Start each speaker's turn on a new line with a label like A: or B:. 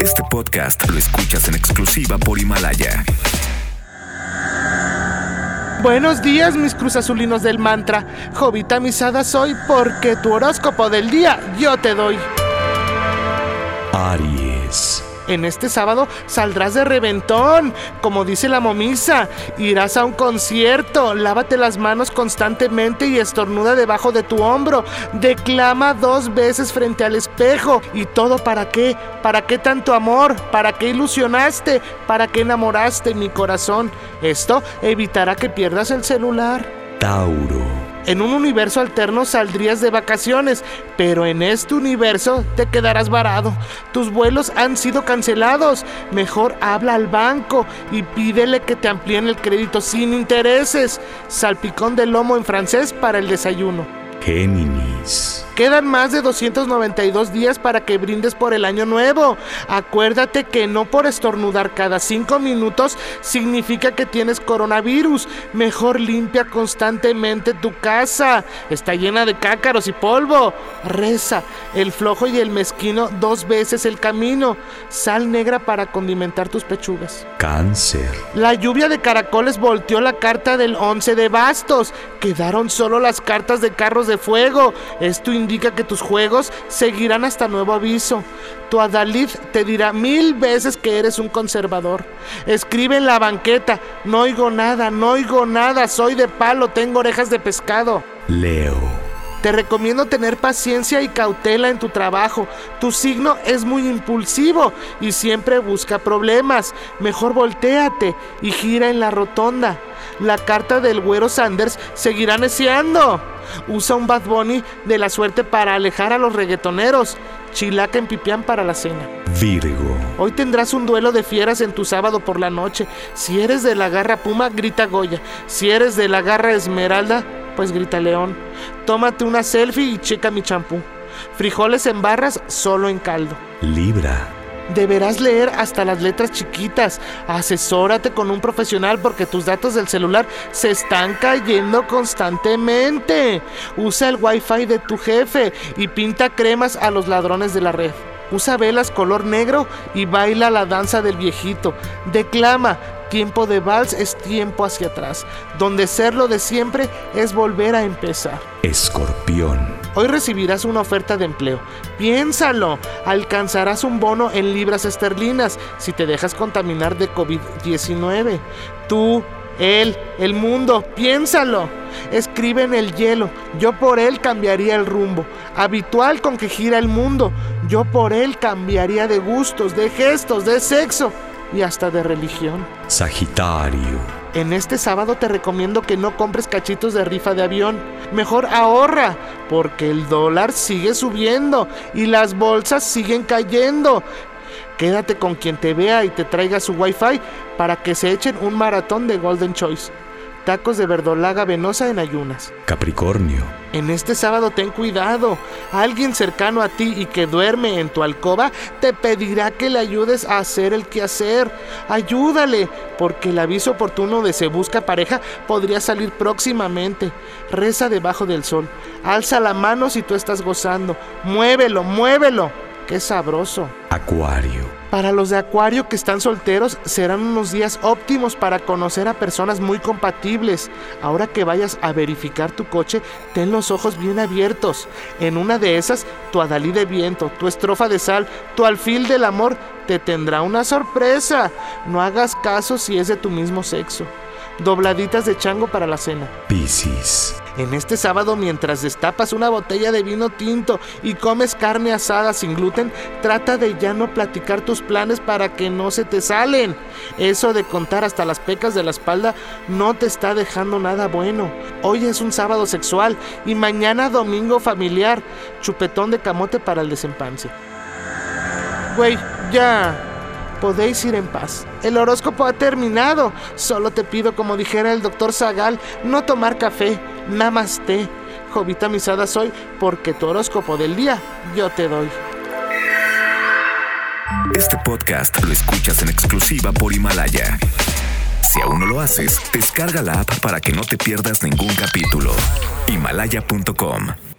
A: Este podcast lo escuchas en exclusiva por Himalaya.
B: Buenos días, mis cruzazulinos del mantra. Jovita misada soy porque tu horóscopo del día yo te doy.
A: Aries.
B: En este sábado saldrás de reventón, como dice la momisa. Irás a un concierto, lávate las manos constantemente y estornuda debajo de tu hombro. Declama dos veces frente al espejo. ¿Y todo para qué? ¿Para qué tanto amor? ¿Para qué ilusionaste? ¿Para qué enamoraste mi corazón? Esto evitará que pierdas el celular.
A: Tauro.
B: En un universo alterno saldrías de vacaciones, pero en este universo te quedarás varado. Tus vuelos han sido cancelados. Mejor habla al banco y pídele que te amplíen el crédito sin intereses. Salpicón de lomo en francés para el desayuno.
A: Géminis.
B: Quedan más de 292 días para que brindes por el año nuevo. Acuérdate que no por estornudar cada 5 minutos significa que tienes coronavirus. Mejor limpia constantemente tu casa. Está llena de cácaros y polvo. Reza el flojo y el mezquino dos veces el camino. Sal negra para condimentar tus pechugas.
A: Cáncer.
B: La lluvia de caracoles volteó la carta del 11 de bastos. Quedaron solo las cartas de carros de fuego. Esto indica que tus juegos seguirán hasta nuevo aviso. Tu Adalid te dirá mil veces que eres un conservador. Escribe en la banqueta, no oigo nada, no oigo nada, soy de palo, tengo orejas de pescado.
A: Leo.
B: Te recomiendo tener paciencia y cautela en tu trabajo. Tu signo es muy impulsivo y siempre busca problemas. Mejor volteate y gira en la rotonda. La carta del güero Sanders seguirá neceando. Usa un Bad Bunny de la suerte para alejar a los reggaetoneros. Chilaca en pipián para la cena.
A: Virgo.
B: Hoy tendrás un duelo de fieras en tu sábado por la noche. Si eres de la garra Puma, grita Goya. Si eres de la garra Esmeralda, pues grita León. Tómate una selfie y checa mi champú. Frijoles en barras, solo en caldo.
A: Libra.
B: Deberás leer hasta las letras chiquitas. Asesórate con un profesional porque tus datos del celular se están cayendo constantemente. Usa el wifi de tu jefe y pinta cremas a los ladrones de la red. Usa velas color negro y baila la danza del viejito. Declama, tiempo de vals es tiempo hacia atrás, donde ser lo de siempre es volver a empezar.
A: Escorpión.
B: Hoy recibirás una oferta de empleo. Piénsalo, alcanzarás un bono en libras esterlinas si te dejas contaminar de COVID-19. Tú, él, el mundo, piénsalo. Escribe en el hielo, yo por él cambiaría el rumbo. Habitual con que gira el mundo, yo por él cambiaría de gustos, de gestos, de sexo y hasta de religión.
A: Sagitario.
B: En este sábado te recomiendo que no compres cachitos de rifa de avión. Mejor ahorra, porque el dólar sigue subiendo y las bolsas siguen cayendo. Quédate con quien te vea y te traiga su wifi para que se echen un maratón de Golden Choice. Tacos de verdolaga venosa en ayunas.
A: Capricornio.
B: En este sábado ten cuidado. Alguien cercano a ti y que duerme en tu alcoba te pedirá que le ayudes a hacer el quehacer. Ayúdale, porque el aviso oportuno de se busca pareja podría salir próximamente. Reza debajo del sol. Alza la mano si tú estás gozando. Muévelo, muévelo. Qué sabroso.
A: Acuario.
B: Para los de Acuario que están solteros serán unos días óptimos para conocer a personas muy compatibles. Ahora que vayas a verificar tu coche, ten los ojos bien abiertos. En una de esas, tu adalí de viento, tu estrofa de sal, tu alfil del amor te tendrá una sorpresa. No hagas caso si es de tu mismo sexo. Dobladitas de chango para la cena.
A: Piscis.
B: En este sábado, mientras destapas una botella de vino tinto y comes carne asada sin gluten, trata de ya no platicar tus planes para que no se te salen. Eso de contar hasta las pecas de la espalda no te está dejando nada bueno. Hoy es un sábado sexual y mañana domingo familiar. Chupetón de camote para el desempance. Güey, ya podéis ir en paz. El horóscopo ha terminado. Solo te pido, como dijera el doctor Zagal, no tomar café. Namaste. Jovita misada soy porque tu horóscopo del día yo te doy.
A: Este podcast lo escuchas en exclusiva por Himalaya. Si aún no lo haces, descarga la app para que no te pierdas ningún capítulo. Himalaya.com